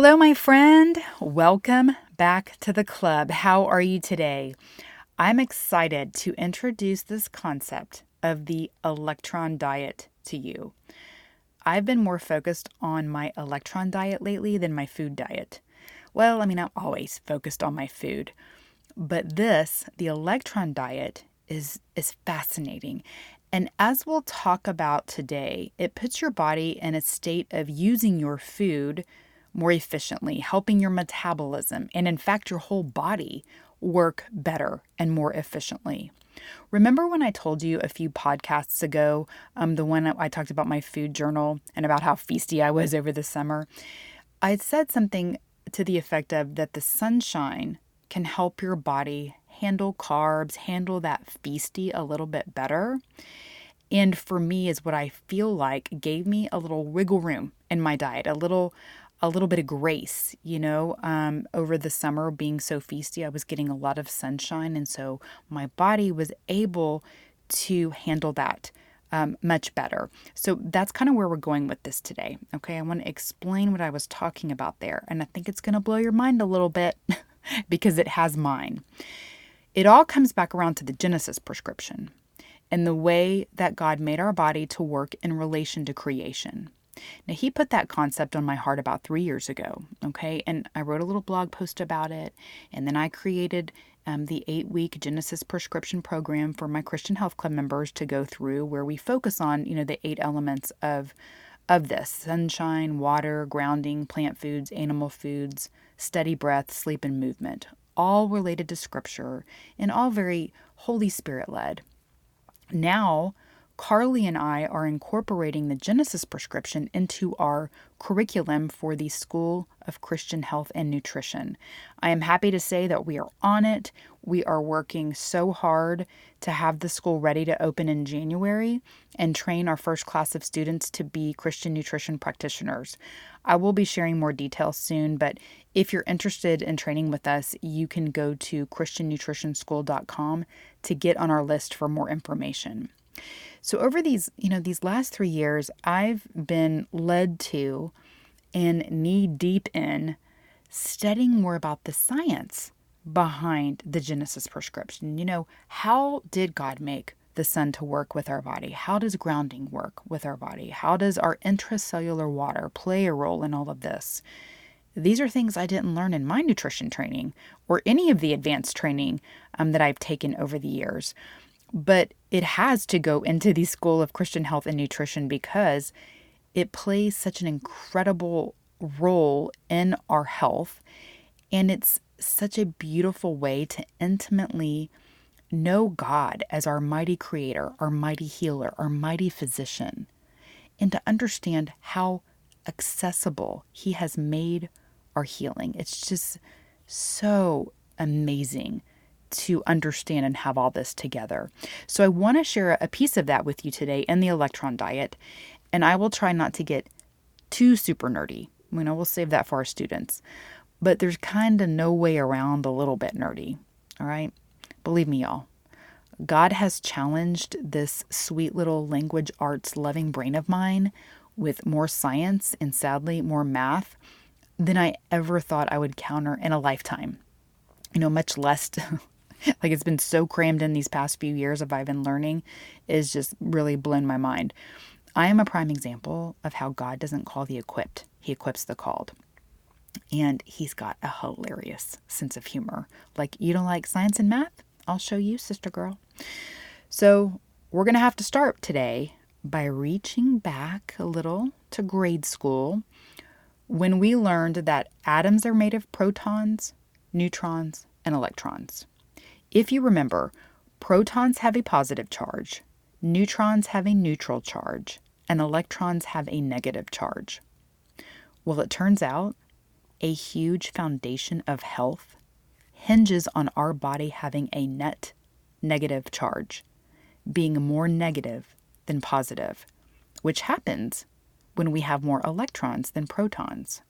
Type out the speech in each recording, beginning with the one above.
Hello, my friend. Welcome back to the club. How are you today? I'm excited to introduce this concept of the electron diet to you. I've been more focused on my electron diet lately than my food diet. Well, I mean, I'm always focused on my food, but this, the electron diet, is is fascinating. And as we'll talk about today, it puts your body in a state of using your food more efficiently, helping your metabolism and, in fact, your whole body work better and more efficiently. Remember when I told you a few podcasts ago, um, the one I talked about my food journal and about how feisty I was over the summer? I said something to the effect of that the sunshine can help your body handle carbs, handle that feisty a little bit better. And for me, is what I feel like gave me a little wiggle room in my diet, a little a little bit of grace, you know. Um, over the summer, being so feisty, I was getting a lot of sunshine, and so my body was able to handle that um, much better. So that's kind of where we're going with this today. Okay, I want to explain what I was talking about there, and I think it's going to blow your mind a little bit because it has mine. It all comes back around to the Genesis prescription and the way that God made our body to work in relation to creation. Now, he put that concept on my heart about three years ago, okay? And I wrote a little blog post about it. And then I created um, the eight week Genesis prescription program for my Christian Health Club members to go through, where we focus on, you know, the eight elements of of this sunshine, water, grounding, plant foods, animal foods, steady breath, sleep, and movement, all related to scripture and all very Holy Spirit led. Now, Carly and I are incorporating the Genesis prescription into our curriculum for the School of Christian Health and Nutrition. I am happy to say that we are on it. We are working so hard to have the school ready to open in January and train our first class of students to be Christian nutrition practitioners. I will be sharing more details soon, but if you're interested in training with us, you can go to christiannutritionschool.com to get on our list for more information. So over these, you know, these last 3 years, I've been led to and knee deep in studying more about the science behind the Genesis prescription. You know, how did God make the sun to work with our body? How does grounding work with our body? How does our intracellular water play a role in all of this? These are things I didn't learn in my nutrition training or any of the advanced training um, that I've taken over the years but it has to go into the School of Christian Health and Nutrition because it plays such an incredible role in our health. And it's such a beautiful way to intimately know God as our mighty creator, our mighty healer, our mighty physician, and to understand how accessible He has made our healing. It's just so amazing to understand and have all this together. So I want to share a piece of that with you today in the electron diet, and I will try not to get too super nerdy. You know, we'll save that for our students. But there's kind of no way around a little bit nerdy. All right? Believe me, y'all. God has challenged this sweet little language arts loving brain of mine with more science and sadly more math than I ever thought I would counter in a lifetime. You know, much less like it's been so crammed in these past few years of I've been learning is just really blown my mind. I am a prime example of how God doesn't call the equipped, He equips the called. And He's got a hilarious sense of humor. Like, you don't like science and math? I'll show you, sister girl. So, we're going to have to start today by reaching back a little to grade school when we learned that atoms are made of protons, neutrons, and electrons. If you remember, protons have a positive charge, neutrons have a neutral charge, and electrons have a negative charge. Well, it turns out a huge foundation of health hinges on our body having a net negative charge, being more negative than positive, which happens when we have more electrons than protons.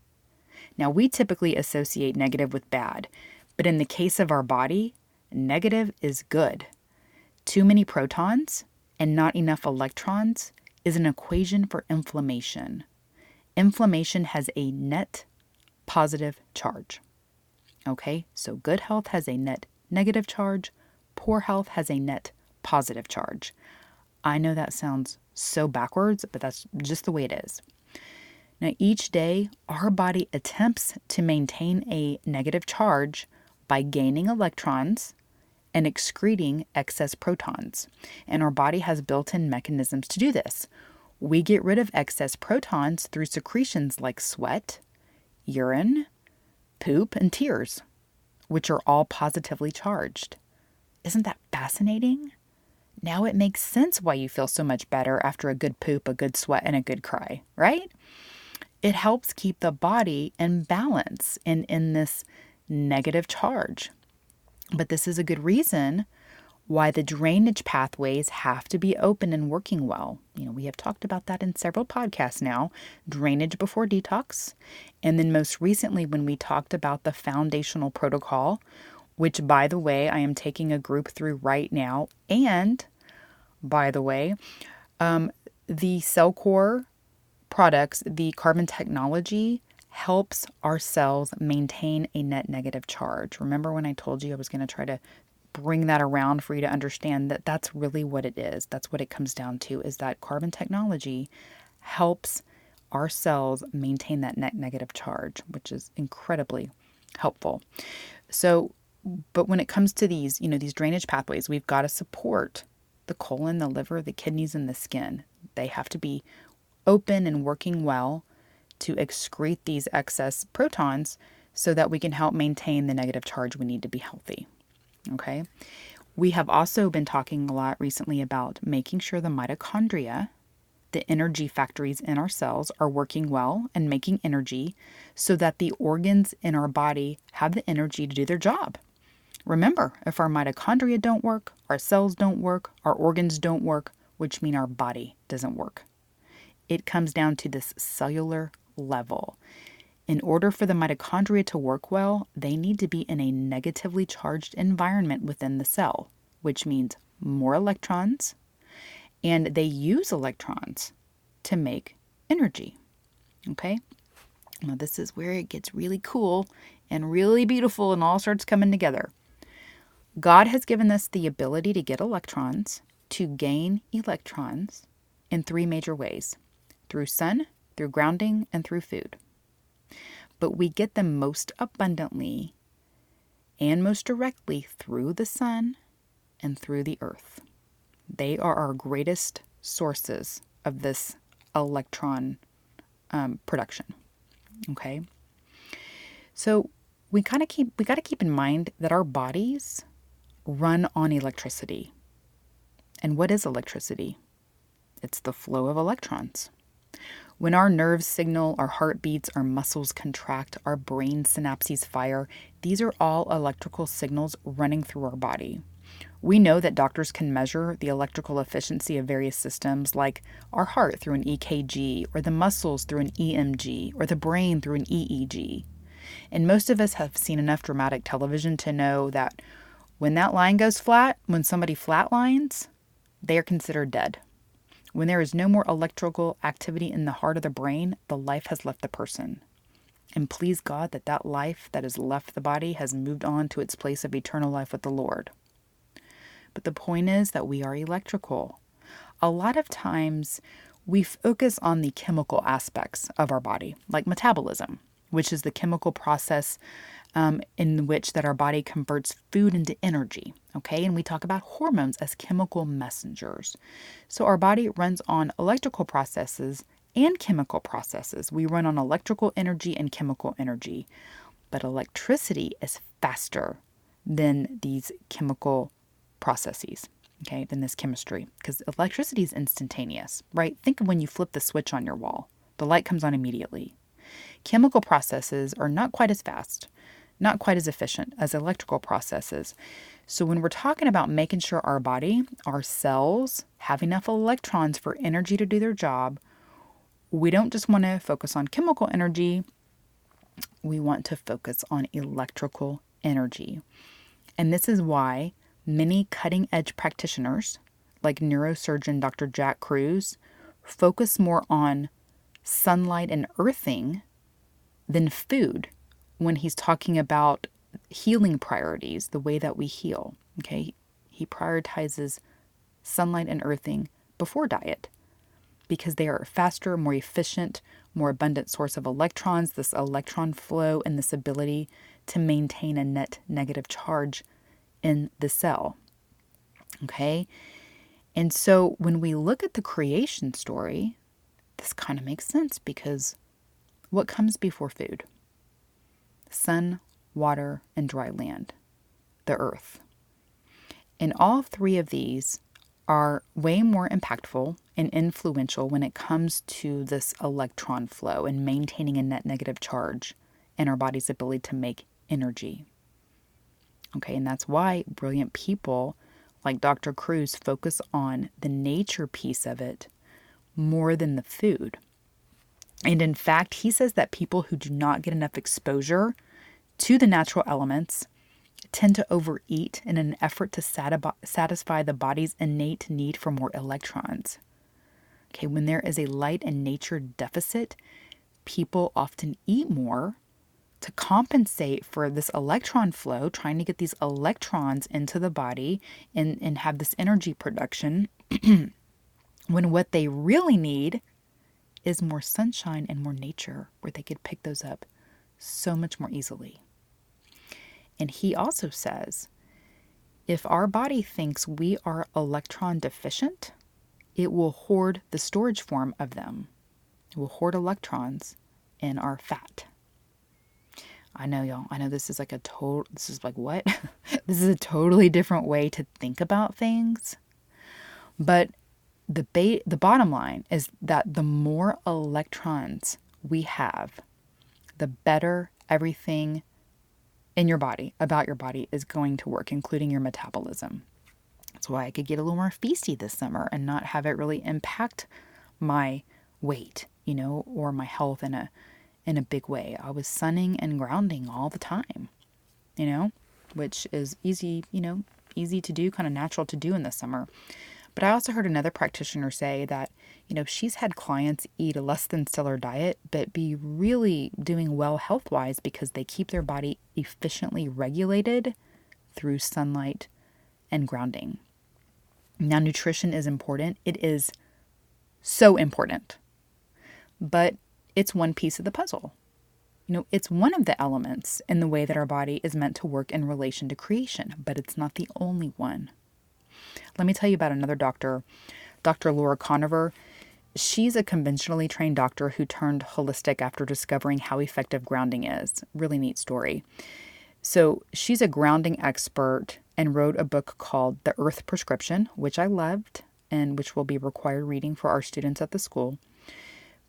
Now, we typically associate negative with bad, but in the case of our body, negative is good. Too many protons and not enough electrons is an equation for inflammation. Inflammation has a net positive charge. Okay, so good health has a net negative charge, poor health has a net positive charge. I know that sounds so backwards, but that's just the way it is. Now, each day, our body attempts to maintain a negative charge by gaining electrons and excreting excess protons. And our body has built in mechanisms to do this. We get rid of excess protons through secretions like sweat, urine, poop, and tears, which are all positively charged. Isn't that fascinating? Now it makes sense why you feel so much better after a good poop, a good sweat, and a good cry, right? It helps keep the body in balance and in this negative charge. But this is a good reason why the drainage pathways have to be open and working well. You know, we have talked about that in several podcasts now drainage before detox. And then most recently, when we talked about the foundational protocol, which, by the way, I am taking a group through right now. And, by the way, um, the CellCore products, the carbon technology helps our cells maintain a net negative charge. Remember when I told you I was going to try to bring that around for you to understand that that's really what it is. That's what it comes down to is that carbon technology helps our cells maintain that net negative charge, which is incredibly helpful. So, but when it comes to these, you know, these drainage pathways, we've got to support the colon, the liver, the kidneys, and the skin. They have to be open and working well to excrete these excess protons so that we can help maintain the negative charge we need to be healthy. Okay. We have also been talking a lot recently about making sure the mitochondria, the energy factories in our cells, are working well and making energy so that the organs in our body have the energy to do their job. Remember, if our mitochondria don't work, our cells don't work, our organs don't work, which mean our body doesn't work. It comes down to this cellular level. In order for the mitochondria to work well, they need to be in a negatively charged environment within the cell, which means more electrons, and they use electrons to make energy. Okay? Now, this is where it gets really cool and really beautiful and all starts coming together. God has given us the ability to get electrons, to gain electrons in three major ways through sun, through grounding, and through food. But we get them most abundantly and most directly through the sun and through the earth. They are our greatest sources of this electron um, production. Okay. So we kind of keep we got to keep in mind that our bodies run on electricity. And what is electricity? It's the flow of electrons. When our nerves signal, our heart beats, our muscles contract, our brain synapses fire, these are all electrical signals running through our body. We know that doctors can measure the electrical efficiency of various systems like our heart through an EKG, or the muscles through an EMG, or the brain through an EEG. And most of us have seen enough dramatic television to know that when that line goes flat, when somebody flatlines, they are considered dead. When there is no more electrical activity in the heart of the brain, the life has left the person. And please God that that life that has left the body has moved on to its place of eternal life with the Lord. But the point is that we are electrical. A lot of times we focus on the chemical aspects of our body, like metabolism, which is the chemical process um, in which that our body converts food into energy. Okay, and we talk about hormones as chemical messengers. So our body runs on electrical processes and chemical processes. We run on electrical energy and chemical energy, but electricity is faster than these chemical processes, okay, than this chemistry, because electricity is instantaneous, right? Think of when you flip the switch on your wall, the light comes on immediately. Chemical processes are not quite as fast, not quite as efficient as electrical processes. So, when we're talking about making sure our body, our cells, have enough electrons for energy to do their job, we don't just want to focus on chemical energy, we want to focus on electrical energy. And this is why many cutting edge practitioners, like neurosurgeon Dr. Jack Kruse, focus more on sunlight and earthing than food when he's talking about healing priorities, the way that we heal. Okay, he prioritizes sunlight and earthing before diet because they are a faster, more efficient, more abundant source of electrons, this electron flow, and this ability to maintain a net negative charge in the cell. Okay? And so when we look at the creation story, this kind of makes sense because what comes before food? Sun, water, and dry land, the earth. And all three of these are way more impactful and influential when it comes to this electron flow and maintaining a net negative charge and our body's ability to make energy. Okay, and that's why brilliant people like Dr. Kruse focus on the nature piece of it more than the food. And in fact, he says that people who do not get enough exposure to the natural elements tend to overeat in an effort to satisfy the body's innate need for more electrons. Okay, when there is a light and nature deficit, people often eat more to compensate for this electron flow, trying to get these electrons into the body and, and have this energy production, when what they really need is more sunshine and more nature, where they could pick those up so much more easily. And he also says if our body thinks we are electron deficient, it will hoard the storage form of them. It will hoard electrons in our fat. I know, y'all. I know this is like a total, this is like what? this is a totally different way to think about things. But the, ba- the bottom line is that the more electrons we have, the better everything in your body, about your body, is going to work, including your metabolism. That's why I could get a little more feisty this summer and not have it really impact my weight, you know, or my health in a in a big way. I was sunning and grounding all the time, you know, which is easy, you know, easy to do, kind of natural to do in the summer. But I also heard another practitioner say that, you know, she's had clients eat a less than stellar diet, but be really doing well health wise because they keep their body efficiently regulated through sunlight and grounding. Now, nutrition is important. It is so important. But it's one piece of the puzzle. You know, it's one of the elements in the way that our body is meant to work in relation to creation, but it's not the only one. Let me tell you about another doctor, Dr. Laura Koniver. She's a conventionally trained doctor who turned holistic after discovering how effective grounding is. Really neat story. So, she's a grounding expert and wrote a book called The Earth Prescription, which I loved and which will be required reading for our students at the school.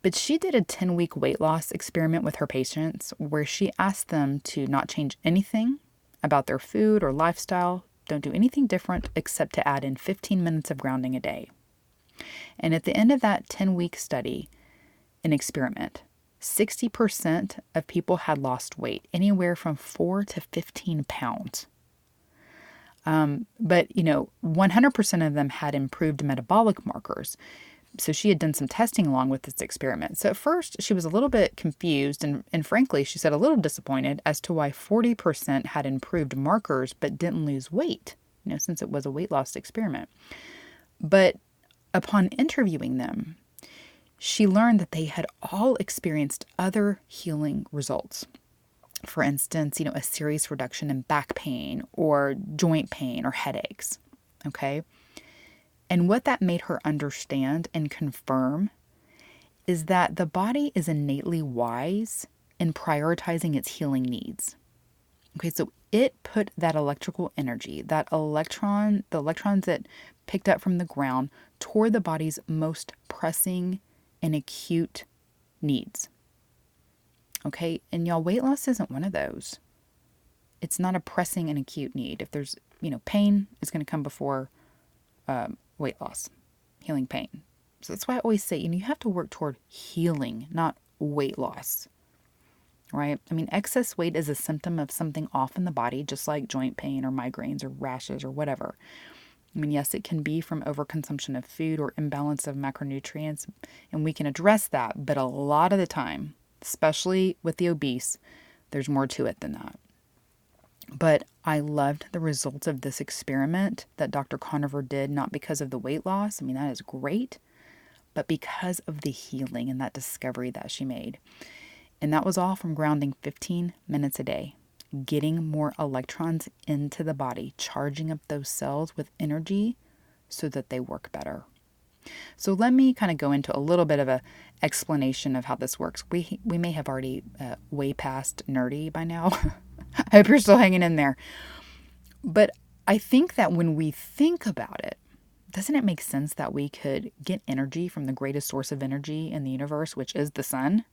But she did a 10 week weight loss experiment with her patients where she asked them to not change anything about their food or lifestyle, don't do anything different except to add in 15 minutes of grounding a day. And at the end of that 10 week study, an experiment, 60% of people had lost weight, anywhere from 4 to 15 pounds. Um, but, you know, 100% of them had improved metabolic markers so she had done some testing along with this experiment. So at first, she was a little bit confused and, and frankly, she said a little disappointed as to why 40% had improved markers but didn't lose weight, you know, since it was a weight loss experiment. But upon interviewing them, she learned that they had all experienced other healing results. For instance, you know, a serious reduction in back pain or joint pain or headaches. Okay. And what that made her understand and confirm is that the body is innately wise in prioritizing its healing needs. Okay, so it put that electrical energy, that electron, the electrons that picked up from the ground, toward the body's most pressing and acute needs. Okay, and y'all, weight loss isn't one of those. It's not a pressing and acute need. If there's, you know, pain is going to come before um, weight loss, healing pain. So that's why I always say, you know, you have to work toward healing, not weight loss right? I mean, excess weight is a symptom of something off in the body, just like joint pain or migraines or rashes or whatever. I mean, yes, it can be from overconsumption of food or imbalance of macronutrients, and we can address that, but a lot of the time, especially with the obese, there's more to it than that. But I loved the results of this experiment that Dr. Koniver did, not because of the weight loss. I mean, that is great, but because of the healing and that discovery that she made. And that was all from grounding 15 minutes a day, getting more electrons into the body, charging up those cells with energy so that they work better. So let me kind of go into a little bit of a explanation of how this works. We we may have already uh, way past nerdy by now. I hope you're still hanging in there. But I think that when we think about it, doesn't it make sense that we could get energy from the greatest source of energy in the universe, which is the sun?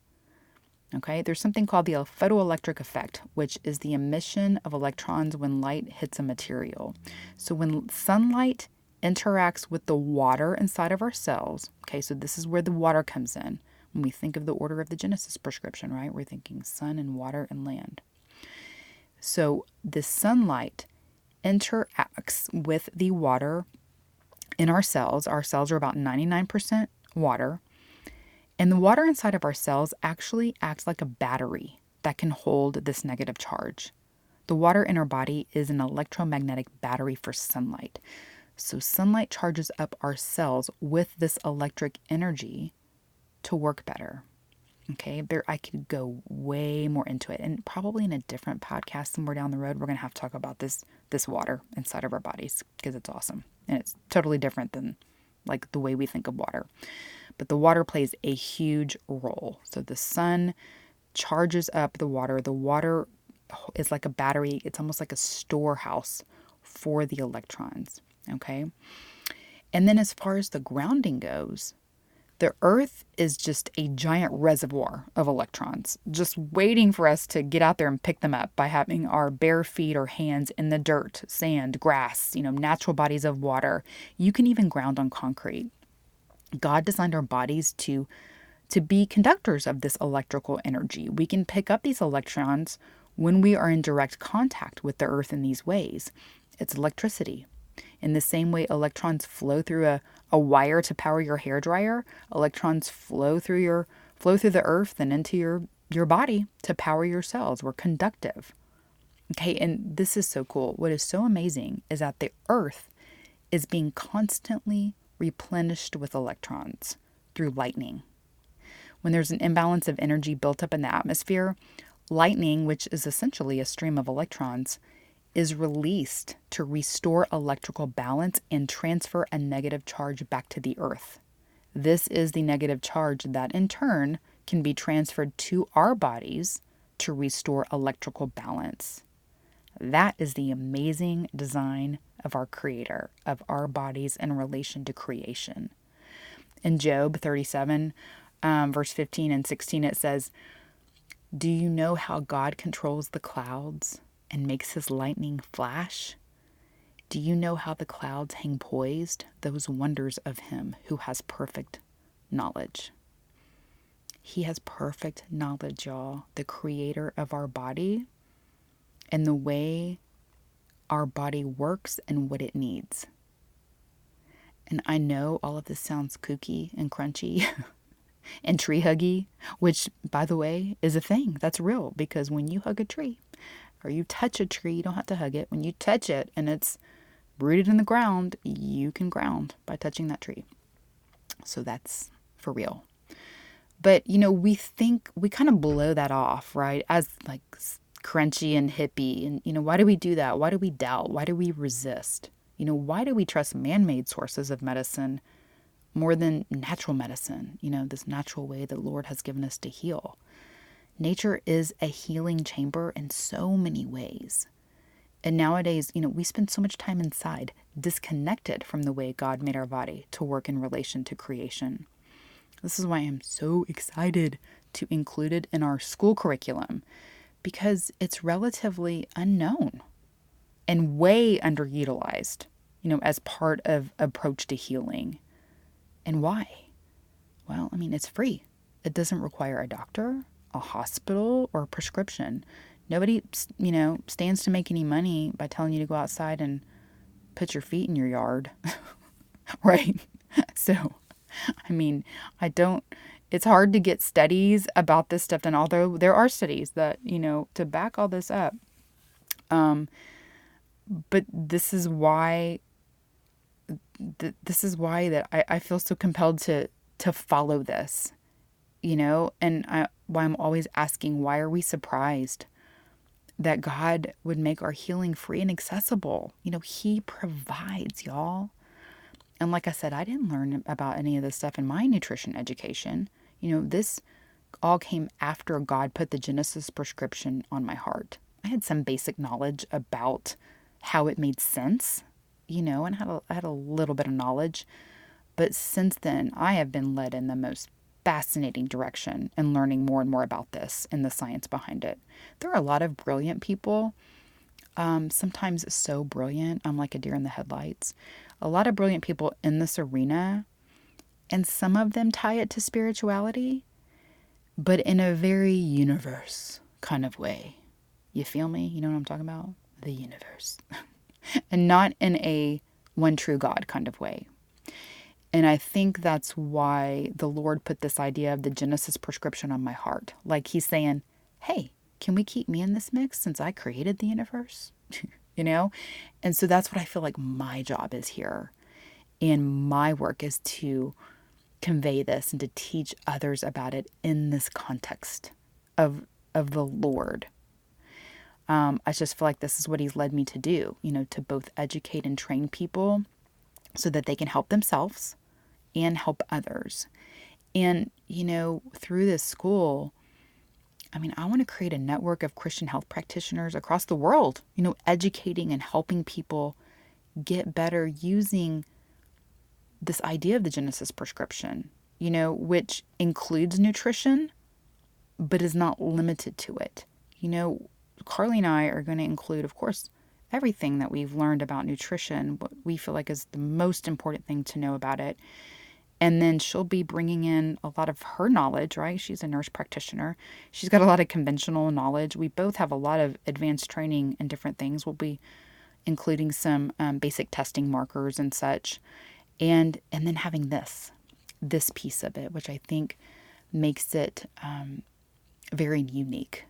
Okay, there's something called the photoelectric effect, which is the emission of electrons when light hits a material. So when sunlight interacts with the water inside of our cells, okay, so this is where the water comes in. When we think of the order of the Genesis prescription, right, we're thinking sun and water and land. So the sunlight interacts with the water in our cells. Our cells are about 99% water and the water inside of our cells actually acts like a battery that can hold this negative charge. The water in our body is an electromagnetic battery for sunlight. So, sunlight charges up our cells with this electric energy to work better. Okay, there I could go way more into it, and probably in a different podcast somewhere down the road, we're gonna have to talk about this this water inside of our bodies because it's awesome and it's totally different than like the way we think of water but the water plays a huge role. So the sun charges up the water. The water is like a battery, it's almost like a storehouse for the electrons. Okay. And then as far as the grounding goes, the Earth is just a giant reservoir of electrons, just waiting for us to get out there and pick them up by having our bare feet or hands in the dirt, sand, grass, you know, natural bodies of water. You can even ground on concrete. God designed our bodies to to be conductors of this electrical energy. We can pick up these electrons when we are in direct contact with the earth in these ways. It's electricity. In the same way electrons flow through a, a wire to power your hair dryer, electrons flow through your flow through the earth and into your your body to power your cells. We're conductive. Okay, and this is so cool. What is so amazing is that the earth is being constantly replenished with electrons through lightning. When there's an imbalance of energy built up in the atmosphere, lightning, which is essentially a stream of electrons, is released to restore electrical balance and transfer a negative charge back to the earth. This is the negative charge that, in turn, can be transferred to our bodies to restore electrical balance. That is the amazing design of our Creator, of our bodies in relation to creation. In Job 37, um, verse 15 and 16, it says, Do you know how God controls the clouds and makes his lightning flash? Do you know how the clouds hang poised, those wonders of him who has perfect knowledge? He has perfect knowledge, y'all, the creator of our body and the way our body works and what it needs. And I know all of this sounds kooky and crunchy and tree huggy, which, by the way, is a thing that's real because when you hug a tree or you touch a tree, you don't have to hug it. When you touch it and it's rooted in the ground, you can ground by touching that tree. So that's for real. But, you know, we think we kind of blow that off, right? As like crunchy and hippie. And, you know, why do we do that? Why do we doubt? Why do we resist? You know, why do we trust man made sources of medicine more than natural medicine, you know, this natural way that Lord has given us to heal. Nature is a healing chamber in so many ways. And nowadays, you know, we spend so much time inside, disconnected from the way God made our body to work in relation to creation. This is why I'm so excited to include it in our school curriculum because it's relatively unknown and way underutilized, you know, as part of approach to healing. And why? Well, I mean, it's free. It doesn't require a doctor, a hospital, or a prescription. Nobody, you know, stands to make any money by telling you to go outside and put your feet in your yard. right? So, I mean, I don't it's hard to get studies about this stuff and although there are studies that, you know, to back all this up. Um but this is why th- this is why that I, I feel so compelled to to follow this you know and I, why i'm always asking why are we surprised that god would make our healing free and accessible? You know he provides y'all. And like i said i didn't learn about any of this stuff in my nutrition education. You know this all came after god put the genesis prescription on my heart. I had some basic knowledge about how it made sense you know, and had a, had a little bit of knowledge. But since then, I have been led in the most fascinating direction and learning more and more about this and the science behind it. There are a lot of brilliant people, um, sometimes so brilliant, I'm like a deer in the headlights. A lot of brilliant people in this arena, and some of them tie it to spirituality, but in a very universe kind of way. You feel me? You know what I'm talking about? The universe. and not in a one true God kind of way. And I think that's why the Lord put this idea of the Genesis prescription on my heart. Like He's saying, hey, can we keep me in this mix since I created the universe? you know? And so that's what I feel like my job is here. And my work is to convey this and to teach others about it in this context of of the Lord um, I just feel like this is what he's led me to do, you know, to both educate and train people so that they can help themselves and help others. And, you know, through this school, I mean, I want to create a network of Christian health practitioners across the world, you know, educating and helping people get better using this idea of the Genesis prescription, you know, which includes nutrition, but is not limited to it. You know, Carly and I are going to include, of course, everything that we've learned about nutrition, what we feel like is the most important thing to know about it. And then she'll be bringing in a lot of her knowledge, right? She's a nurse practitioner. She's got a lot of conventional knowledge. We both have a lot of advanced training in different things. We'll be including some um, basic testing markers and such. And, and then having this, this piece of it, which I think makes it um, very unique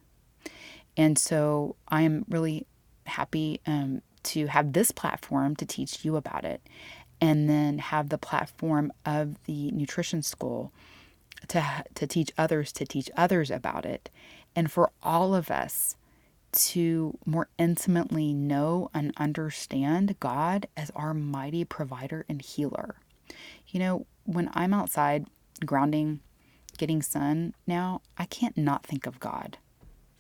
and so I'm really happy um, to have this platform to teach you about it and then have the platform of the nutrition school to, to teach others to teach others about it and for all of us to more intimately know and understand God as our mighty provider and healer. You know, when I'm outside grounding, getting sun now, I can't not think of God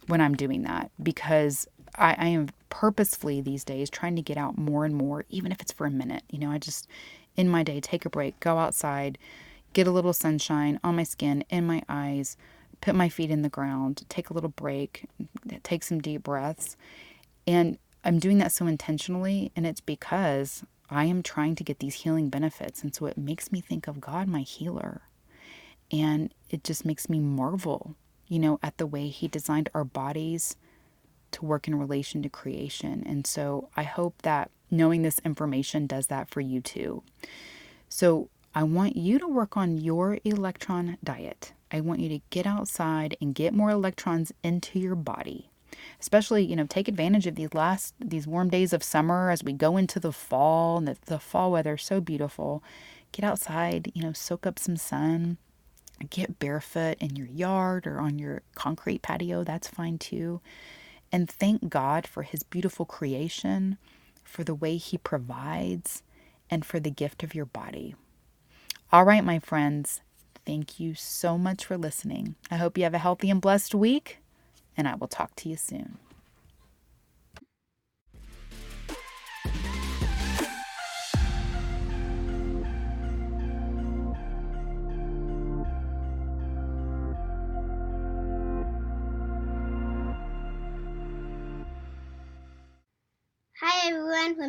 when I'm doing that because I, I am purposefully these days trying to get out more and more, even if it's for a minute. You know, I just in my day take a break, go outside, get a little sunshine on my skin, in my eyes, put my feet in the ground, take a little break, take some deep breaths. And I'm doing that so intentionally, and it's because I am trying to get these healing benefits. And so it makes me think of God, my healer. And it just makes me marvel you know, at the way He designed our bodies to work in relation to creation. And so I hope that knowing this information does that for you too. So I want you to work on your electron diet. I want you to get outside and get more electrons into your body. Especially, you know, take advantage of these last these warm days of summer as we go into the fall and the, the fall weather so beautiful. Get outside, you know, soak up some sun Get barefoot in your yard or on your concrete patio, that's fine too. And thank God for His beautiful creation, for the way He provides, and for the gift of your body. All right, my friends, thank you so much for listening. I hope you have a healthy and blessed week, and I will talk to you soon.